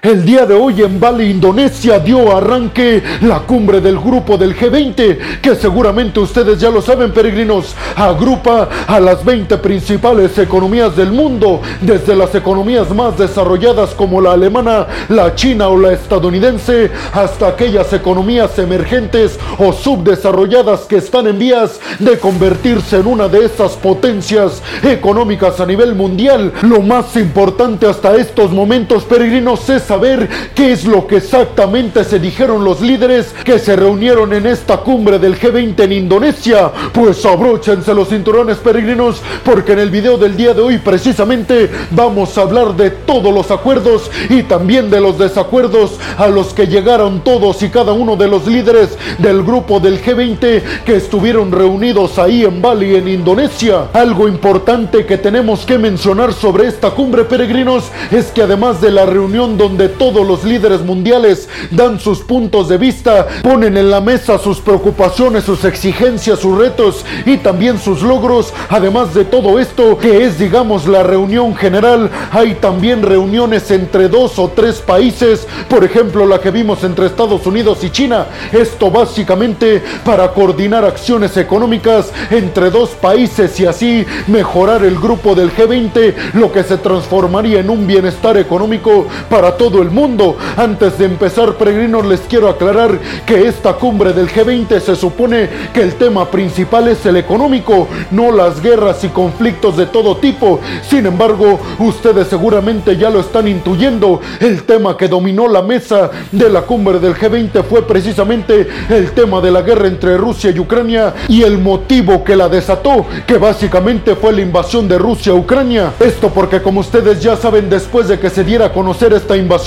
El día de hoy en Bali, Indonesia, dio arranque la cumbre del grupo del G20, que seguramente ustedes ya lo saben, peregrinos, agrupa a las 20 principales economías del mundo, desde las economías más desarrolladas como la alemana, la china o la estadounidense, hasta aquellas economías emergentes o subdesarrolladas que están en vías de convertirse en una de esas potencias económicas a nivel mundial. Lo más importante hasta estos momentos, peregrinos, es saber qué es lo que exactamente se dijeron los líderes que se reunieron en esta cumbre del G20 en Indonesia. Pues abróchense los cinturones peregrinos porque en el video del día de hoy precisamente vamos a hablar de todos los acuerdos y también de los desacuerdos a los que llegaron todos y cada uno de los líderes del grupo del G20 que estuvieron reunidos ahí en Bali en Indonesia. Algo importante que tenemos que mencionar sobre esta cumbre peregrinos es que además de la reunión donde donde todos los líderes mundiales dan sus puntos de vista, ponen en la mesa sus preocupaciones, sus exigencias, sus retos y también sus logros. Además de todo esto, que es digamos la reunión general, hay también reuniones entre dos o tres países, por ejemplo la que vimos entre Estados Unidos y China. Esto básicamente para coordinar acciones económicas entre dos países y así mejorar el grupo del G20, lo que se transformaría en un bienestar económico para todos el mundo. Antes de empezar, peregrinos, les quiero aclarar que esta cumbre del G20 se supone que el tema principal es el económico, no las guerras y conflictos de todo tipo. Sin embargo, ustedes seguramente ya lo están intuyendo. El tema que dominó la mesa de la cumbre del G20 fue precisamente el tema de la guerra entre Rusia y Ucrania y el motivo que la desató, que básicamente fue la invasión de Rusia a Ucrania. Esto porque como ustedes ya saben, después de que se diera a conocer esta invasión,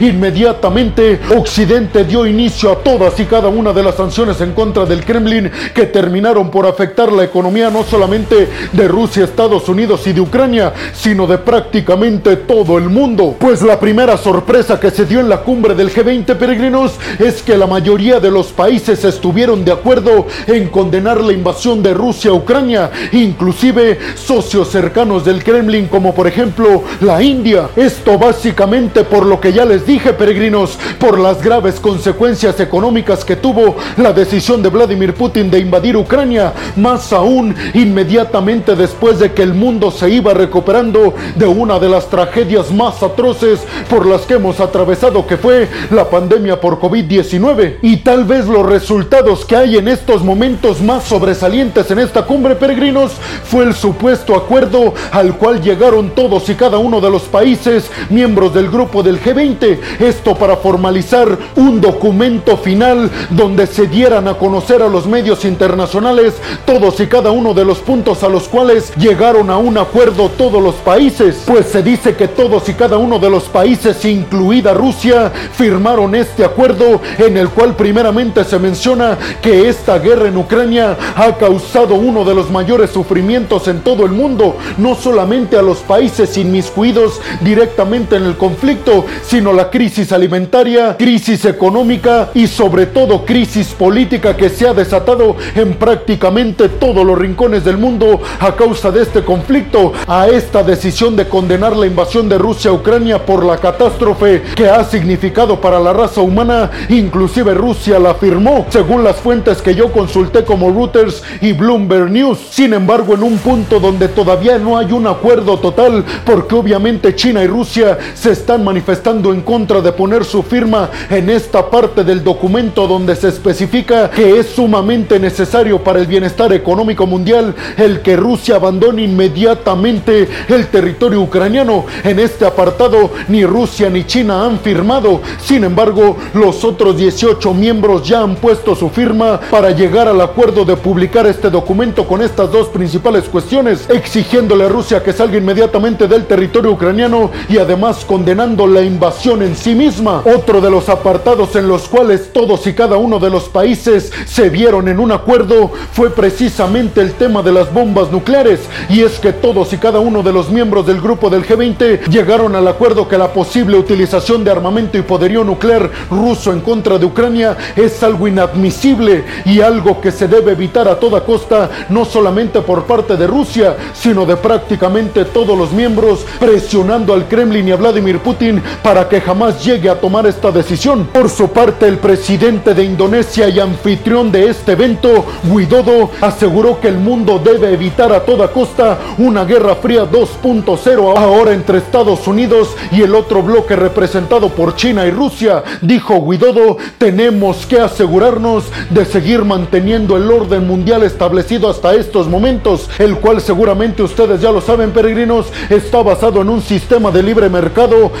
inmediatamente Occidente dio inicio a todas y cada una de las sanciones en contra del Kremlin que terminaron por afectar la economía no solamente de Rusia, Estados Unidos y de Ucrania, sino de prácticamente todo el mundo. Pues la primera sorpresa que se dio en la cumbre del G20 peregrinos es que la mayoría de los países estuvieron de acuerdo en condenar la invasión de Rusia a Ucrania, inclusive socios cercanos del Kremlin como por ejemplo la India. Esto básicamente por lo que ya les dije, peregrinos, por las graves consecuencias económicas que tuvo la decisión de Vladimir Putin de invadir Ucrania, más aún inmediatamente después de que el mundo se iba recuperando de una de las tragedias más atroces por las que hemos atravesado, que fue la pandemia por COVID-19. Y tal vez los resultados que hay en estos momentos más sobresalientes en esta cumbre, peregrinos, fue el supuesto acuerdo al cual llegaron todos y cada uno de los países miembros del grupo del G20. Esto para formalizar un documento final donde se dieran a conocer a los medios internacionales todos y cada uno de los puntos a los cuales llegaron a un acuerdo todos los países. Pues se dice que todos y cada uno de los países, incluida Rusia, firmaron este acuerdo en el cual primeramente se menciona que esta guerra en Ucrania ha causado uno de los mayores sufrimientos en todo el mundo, no solamente a los países inmiscuidos directamente en el conflicto, sino la crisis alimentaria, crisis económica y sobre todo crisis política que se ha desatado en prácticamente todos los rincones del mundo a causa de este conflicto, a esta decisión de condenar la invasión de Rusia a Ucrania por la catástrofe que ha significado para la raza humana, inclusive Rusia la afirmó, según las fuentes que yo consulté como Reuters y Bloomberg News. Sin embargo, en un punto donde todavía no hay un acuerdo total, porque obviamente China y Rusia se están manifestando estando en contra de poner su firma en esta parte del documento donde se especifica que es sumamente necesario para el bienestar económico mundial el que Rusia abandone inmediatamente el territorio ucraniano. En este apartado ni Rusia ni China han firmado. Sin embargo, los otros 18 miembros ya han puesto su firma para llegar al acuerdo de publicar este documento con estas dos principales cuestiones, exigiéndole a Rusia que salga inmediatamente del territorio ucraniano y además condenando la invasión en sí misma. Otro de los apartados en los cuales todos y cada uno de los países se vieron en un acuerdo fue precisamente el tema de las bombas nucleares. Y es que todos y cada uno de los miembros del grupo del G20 llegaron al acuerdo que la posible utilización de armamento y poderío nuclear ruso en contra de Ucrania es algo inadmisible y algo que se debe evitar a toda costa, no solamente por parte de Rusia, sino de prácticamente todos los miembros, presionando al Kremlin y a Vladimir Putin para que jamás llegue a tomar esta decisión. Por su parte, el presidente de Indonesia y anfitrión de este evento, Widodo, aseguró que el mundo debe evitar a toda costa una guerra fría 2.0 ahora entre Estados Unidos y el otro bloque representado por China y Rusia. Dijo Widodo, tenemos que asegurarnos de seguir manteniendo el orden mundial establecido hasta estos momentos, el cual seguramente ustedes ya lo saben, peregrinos, está basado en un sistema de libre mercado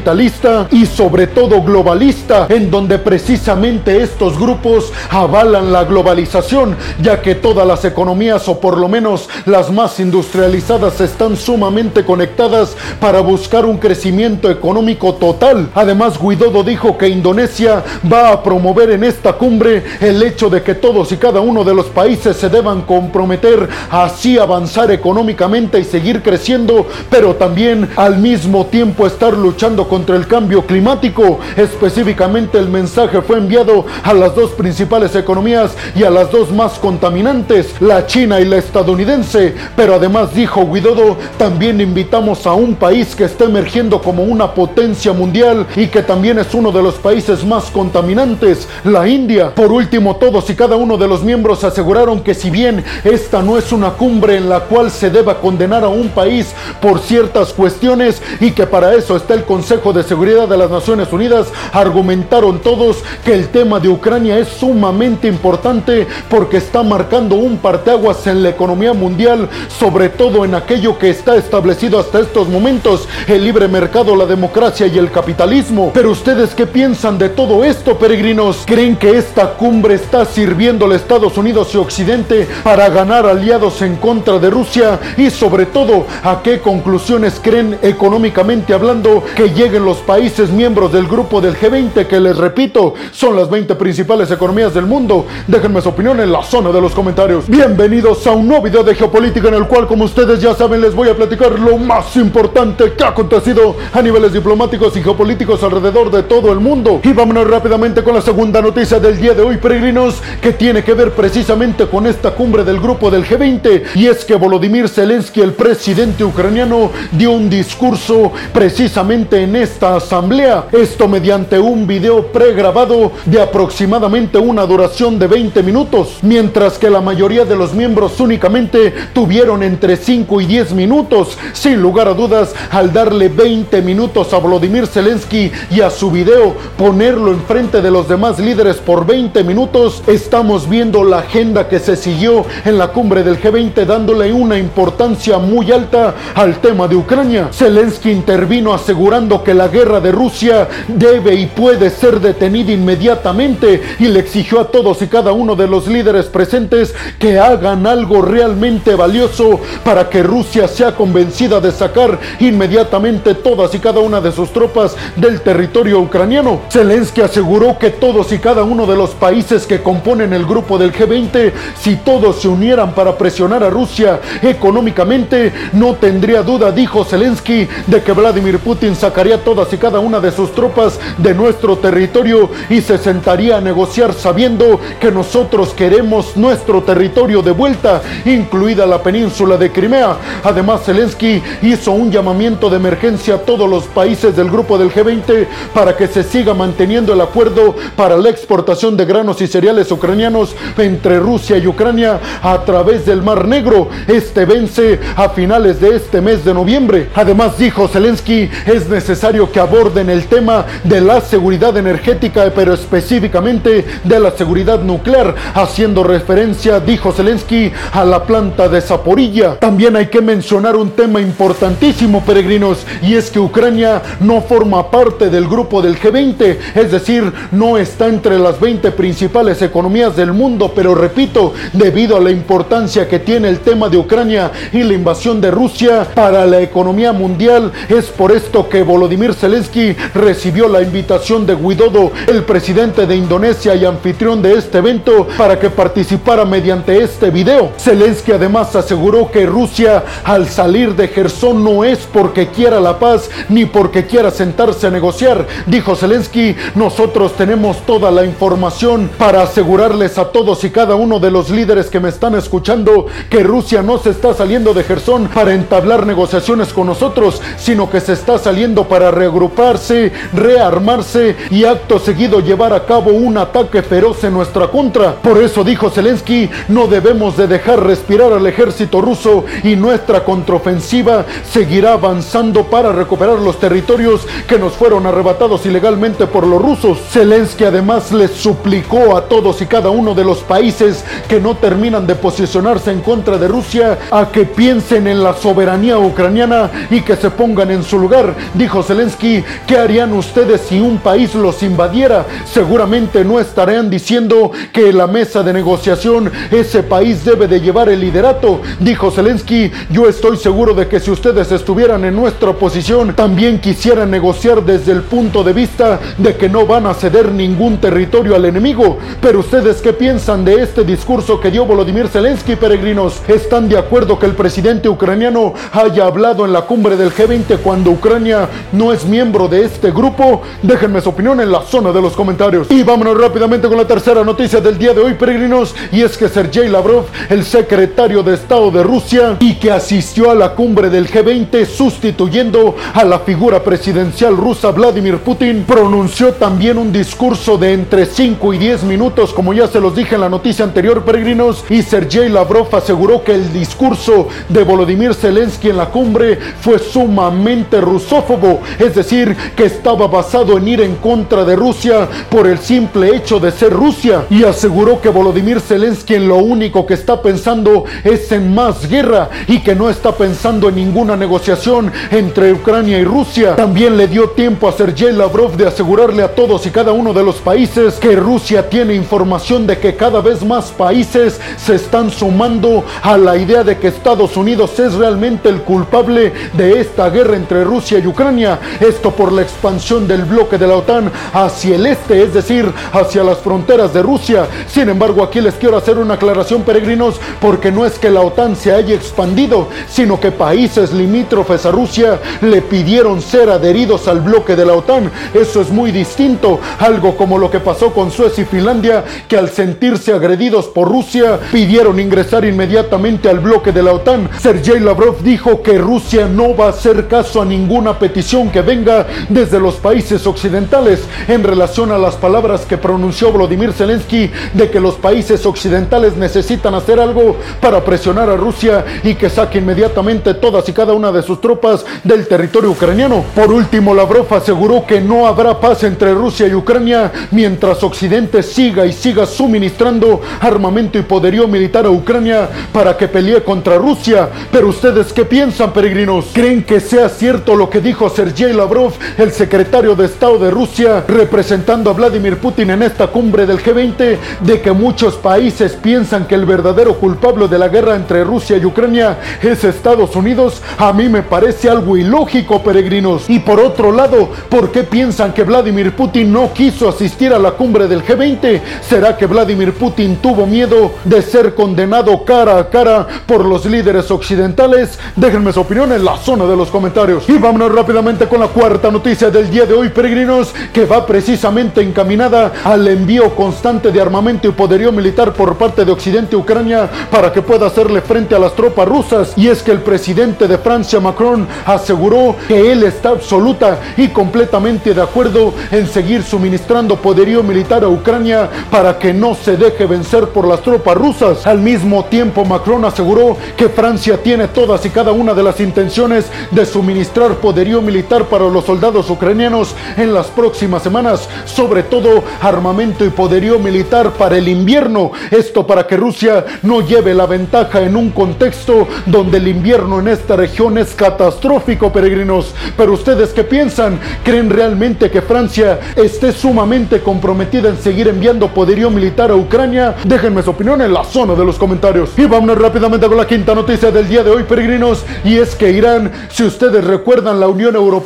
capitalista y sobre todo globalista, en donde precisamente estos grupos avalan la globalización, ya que todas las economías, o por lo menos las más industrializadas, están sumamente conectadas para buscar un crecimiento económico total. Además, Guidodo dijo que Indonesia va a promover en esta cumbre el hecho de que todos y cada uno de los países se deban comprometer a así avanzar económicamente y seguir creciendo, pero también al mismo tiempo estar luchando contra el cambio climático. Específicamente el mensaje fue enviado a las dos principales economías y a las dos más contaminantes, la China y la estadounidense. Pero además dijo Guidodo, también invitamos a un país que está emergiendo como una potencia mundial y que también es uno de los países más contaminantes, la India. Por último, todos y cada uno de los miembros aseguraron que si bien esta no es una cumbre en la cual se deba condenar a un país por ciertas cuestiones y que para eso está el Consejo de Seguridad de las Naciones Unidas, argumentaron todos que el tema de Ucrania es sumamente importante porque está marcando un parteaguas en la economía mundial, sobre todo en aquello que está establecido hasta estos momentos, el libre mercado, la democracia y el capitalismo. Pero ustedes qué piensan de todo esto, peregrinos? ¿Creen que esta cumbre está sirviendo a Estados Unidos y Occidente para ganar aliados en contra de Rusia? Y sobre todo, ¿a qué conclusiones creen económicamente hablando que lleguen los países miembros del grupo del G20 que les repito, son las 20 principales economías del mundo? Déjenme su opinión en la zona de los comentarios. Bienvenidos a un nuevo video de geopolítica en el cual, como ustedes ya saben, les voy a platicar lo más importante que ha acontecido a niveles diplomáticos y geopolíticos alrededor de todo el mundo. Y vámonos rápidamente con la segunda noticia del día de hoy, peregrinos, que tiene que ver precisamente con esta cumbre del grupo del G20. Y es que Volodymyr Zelensky, el presidente ucraniano, dio un discurso precisamente en esta asamblea. Esto mediante un video pregrabado de aproximadamente una duración de 20 minutos, mientras que la mayoría de los miembros únicamente tuvieron entre 5 y 10 minutos. Sin lugar a dudas, al darle 20 minutos a Volodymyr Zelensky y a su video, ponerlo enfrente de los demás líderes por 20 minutos, estamos viendo la agenda que se siguió en la cumbre del G20 dándole una importancia muy alta al tema de Ucrania. Zelensky intervino asegurando que la guerra de Rusia debe y puede ser detenida inmediatamente y le exigió a todos y cada uno de los líderes presentes que hagan algo realmente valioso para que Rusia sea convencida de sacar inmediatamente todas y cada una de sus tropas del territorio ucraniano. Zelensky aseguró que todos y cada uno de los países que componen el grupo del G20, si todos se unieran para presionar a Rusia económicamente, no tendría duda, dijo Zelensky, de que Vladimir Putin sacaría todas y cada una de sus tropas de nuestro territorio y se sentaría a negociar sabiendo que nosotros queremos nuestro territorio de vuelta, incluida la península de Crimea. Además, Zelensky hizo un llamamiento de emergencia a todos los países del grupo del G20 para que se siga manteniendo el acuerdo para la exportación de granos y cereales ucranianos entre Rusia y Ucrania a través del Mar Negro. Este vence a finales de este mes de noviembre. Además, dijo Zelensky, es necesario que aborden el tema de la seguridad energética, pero específicamente de la seguridad nuclear, haciendo referencia, dijo Zelensky, a la planta de Zaporilla. También hay que mencionar un tema importantísimo, peregrinos, y es que Ucrania no forma parte del grupo del G20, es decir, no está entre las 20 principales economías del mundo, pero repito, debido a la importancia que tiene el tema de Ucrania y la invasión de Rusia para la economía mundial, es por esto que Volodymyr Zelensky recibió la invitación de Widodo, el presidente de Indonesia y anfitrión de este evento, para que participara mediante este video. Zelensky además aseguró que Rusia al salir de Gerson no es porque quiera la paz ni porque quiera sentarse a negociar. Dijo Zelensky, nosotros tenemos toda la información para asegurarles a todos y cada uno de los líderes que me están escuchando que Rusia no se está saliendo de Gerson para entablar negociaciones con nosotros, sino que se está saliendo para para reagruparse, rearmarse y acto seguido llevar a cabo un ataque feroz en nuestra contra. Por eso dijo Zelensky, no debemos de dejar respirar al ejército ruso y nuestra contraofensiva seguirá avanzando para recuperar los territorios que nos fueron arrebatados ilegalmente por los rusos. Zelensky además les suplicó a todos y cada uno de los países que no terminan de posicionarse en contra de Rusia a que piensen en la soberanía ucraniana y que se pongan en su lugar. Dijo Zelensky, ¿qué harían ustedes si un país los invadiera? Seguramente no estarían diciendo que la mesa de negociación ese país debe de llevar el liderato. Dijo Zelensky, yo estoy seguro de que si ustedes estuvieran en nuestra posición, también quisieran negociar desde el punto de vista de que no van a ceder ningún territorio al enemigo. Pero ustedes qué piensan de este discurso que dio Volodymyr Zelensky, peregrinos? ¿Están de acuerdo que el presidente ucraniano haya hablado en la cumbre del G20 cuando Ucrania es miembro de este grupo? Déjenme su opinión en la zona de los comentarios. Y vámonos rápidamente con la tercera noticia del día de hoy, peregrinos, y es que Sergei Lavrov, el secretario de Estado de Rusia, y que asistió a la cumbre del G20 sustituyendo a la figura presidencial rusa Vladimir Putin, pronunció también un discurso de entre 5 y 10 minutos, como ya se los dije en la noticia anterior, peregrinos, y Sergei Lavrov aseguró que el discurso de Volodymyr Zelensky en la cumbre fue sumamente rusófobo, es decir, que estaba basado en ir en contra de Rusia por el simple hecho de ser Rusia, y aseguró que Volodymyr Zelensky en lo único que está pensando es en más guerra y que no está pensando en ninguna negociación entre Ucrania y Rusia. También le dio tiempo a Sergei Lavrov de asegurarle a todos y cada uno de los países que Rusia tiene información de que cada vez más países se están sumando a la idea de que Estados Unidos es realmente el culpable de esta guerra entre Rusia y Ucrania. Esto por la expansión del bloque de la OTAN hacia el este, es decir, hacia las fronteras de Rusia. Sin embargo, aquí les quiero hacer una aclaración, peregrinos, porque no es que la OTAN se haya expandido, sino que países limítrofes a Rusia le pidieron ser adheridos al bloque de la OTAN. Eso es muy distinto, algo como lo que pasó con Suecia y Finlandia, que al sentirse agredidos por Rusia pidieron ingresar inmediatamente al bloque de la OTAN. Sergei Lavrov dijo que Rusia no va a hacer caso a ninguna petición que venga desde los países occidentales en relación a las palabras que pronunció Vladimir Zelensky de que los países occidentales necesitan hacer algo para presionar a Rusia y que saque inmediatamente todas y cada una de sus tropas del territorio ucraniano. Por último, Lavrov aseguró que no habrá paz entre Rusia y Ucrania mientras Occidente siga y siga suministrando armamento y poderío militar a Ucrania para que pelee contra Rusia. Pero ustedes qué piensan, peregrinos? ¿Creen que sea cierto lo que dijo Sergei Lavrov, el secretario de Estado de Rusia, representando a Vladimir Putin en esta cumbre del G20, de que muchos países piensan que el verdadero culpable de la guerra entre Rusia y Ucrania es Estados Unidos? A mí me parece algo ilógico, peregrinos. Y por otro lado, ¿por qué piensan que Vladimir Putin no quiso asistir a la cumbre del G20? ¿Será que Vladimir Putin tuvo miedo de ser condenado cara a cara por los líderes occidentales? Déjenme su opinión en la zona de los comentarios. Y vámonos rápidamente con la cuarta noticia del día de hoy, peregrinos, que va precisamente encaminada al envío constante de armamento y poderío militar por parte de Occidente Ucrania para que pueda hacerle frente a las tropas rusas. Y es que el presidente de Francia, Macron, aseguró que él está absoluta y completamente de acuerdo en seguir suministrando poderío militar a Ucrania para que no se deje vencer por las tropas rusas. Al mismo tiempo, Macron aseguró que Francia tiene todas y cada una de las intenciones de suministrar poderío militar para los soldados ucranianos en las próximas semanas, sobre todo armamento y poderío militar para el invierno. Esto para que Rusia no lleve la ventaja en un contexto donde el invierno en esta región es catastrófico, peregrinos. Pero ustedes qué piensan? ¿Creen realmente que Francia esté sumamente comprometida en seguir enviando poderío militar a Ucrania? Déjenme su opinión en la zona de los comentarios. Y vámonos rápidamente con la quinta noticia del día de hoy, peregrinos. Y es que Irán, si ustedes recuerdan, la Unión Europea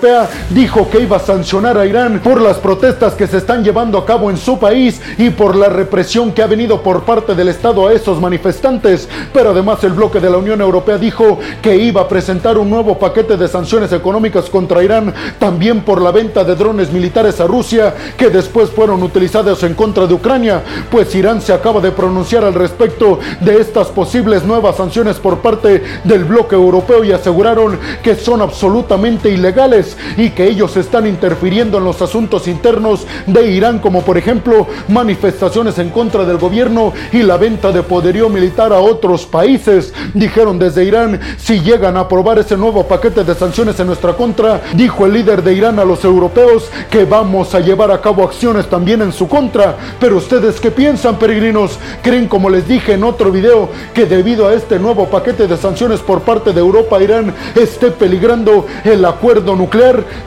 dijo que iba a sancionar a Irán por las protestas que se están llevando a cabo en su país y por la represión que ha venido por parte del Estado a esos manifestantes. Pero además el bloque de la Unión Europea dijo que iba a presentar un nuevo paquete de sanciones económicas contra Irán, también por la venta de drones militares a Rusia, que después fueron utilizados en contra de Ucrania, pues Irán se acaba de pronunciar al respecto de estas posibles nuevas sanciones por parte del bloque europeo y aseguraron que son absolutamente ilegales. Y que ellos están interfiriendo en los asuntos internos de Irán, como por ejemplo manifestaciones en contra del gobierno y la venta de poderío militar a otros países. Dijeron desde Irán, si llegan a aprobar ese nuevo paquete de sanciones en nuestra contra, dijo el líder de Irán a los europeos que vamos a llevar a cabo acciones también en su contra. Pero ustedes qué piensan, peregrinos? ¿Creen, como les dije en otro video, que debido a este nuevo paquete de sanciones por parte de Europa, Irán esté peligrando el acuerdo nuclear?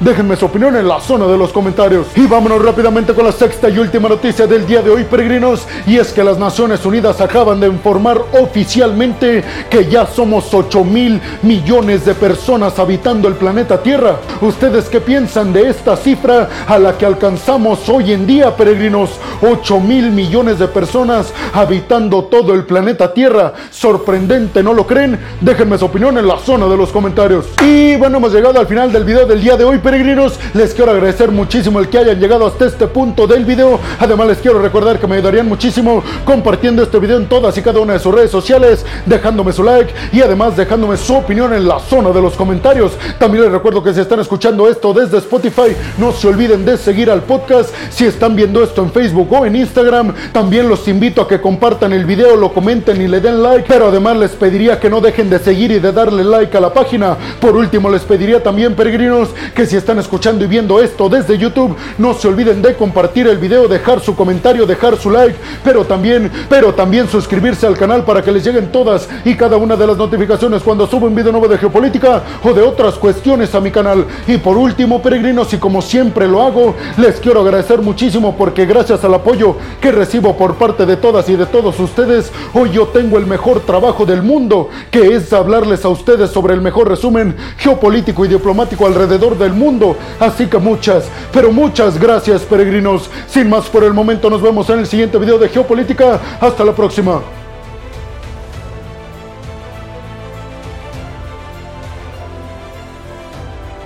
Déjenme su opinión en la zona de los comentarios. Y vámonos rápidamente con la sexta y última noticia del día de hoy, peregrinos. Y es que las Naciones Unidas acaban de informar oficialmente que ya somos 8 mil millones de personas habitando el planeta Tierra. ¿Ustedes qué piensan de esta cifra a la que alcanzamos hoy en día, peregrinos? 8 mil millones de personas habitando todo el planeta Tierra. Sorprendente, ¿no lo creen? Déjenme su opinión en la zona de los comentarios. Y bueno, hemos llegado al final del video del día de hoy, peregrinos. Les quiero agradecer muchísimo el que hayan llegado hasta este punto del video. Además, les quiero recordar que me ayudarían muchísimo compartiendo este video en todas y cada una de sus redes sociales, dejándome su like y además dejándome su opinión en la zona de los comentarios. También les recuerdo que si están escuchando esto desde Spotify, no se olviden de seguir al podcast. Si están viendo esto en Facebook o en Instagram, también los invito a que compartan el video, lo comenten y le den like. Pero además les pediría que no dejen de seguir y de darle like a la página. Por último, les pediría también, peregrinos, que si están escuchando y viendo esto desde YouTube, no se olviden de compartir el video, dejar su comentario, dejar su like, pero también, pero también suscribirse al canal para que les lleguen todas y cada una de las notificaciones cuando subo un video nuevo de geopolítica o de otras cuestiones a mi canal. Y por último, peregrinos, y como siempre lo hago, les quiero agradecer muchísimo porque gracias al apoyo que recibo por parte de todas y de todos ustedes, hoy yo tengo el mejor trabajo del mundo, que es hablarles a ustedes sobre el mejor resumen geopolítico y diplomático alrededor del mundo. Así que muchas, pero muchas gracias, peregrinos. Sin más por el momento, nos vemos en el siguiente video de geopolítica. Hasta la próxima.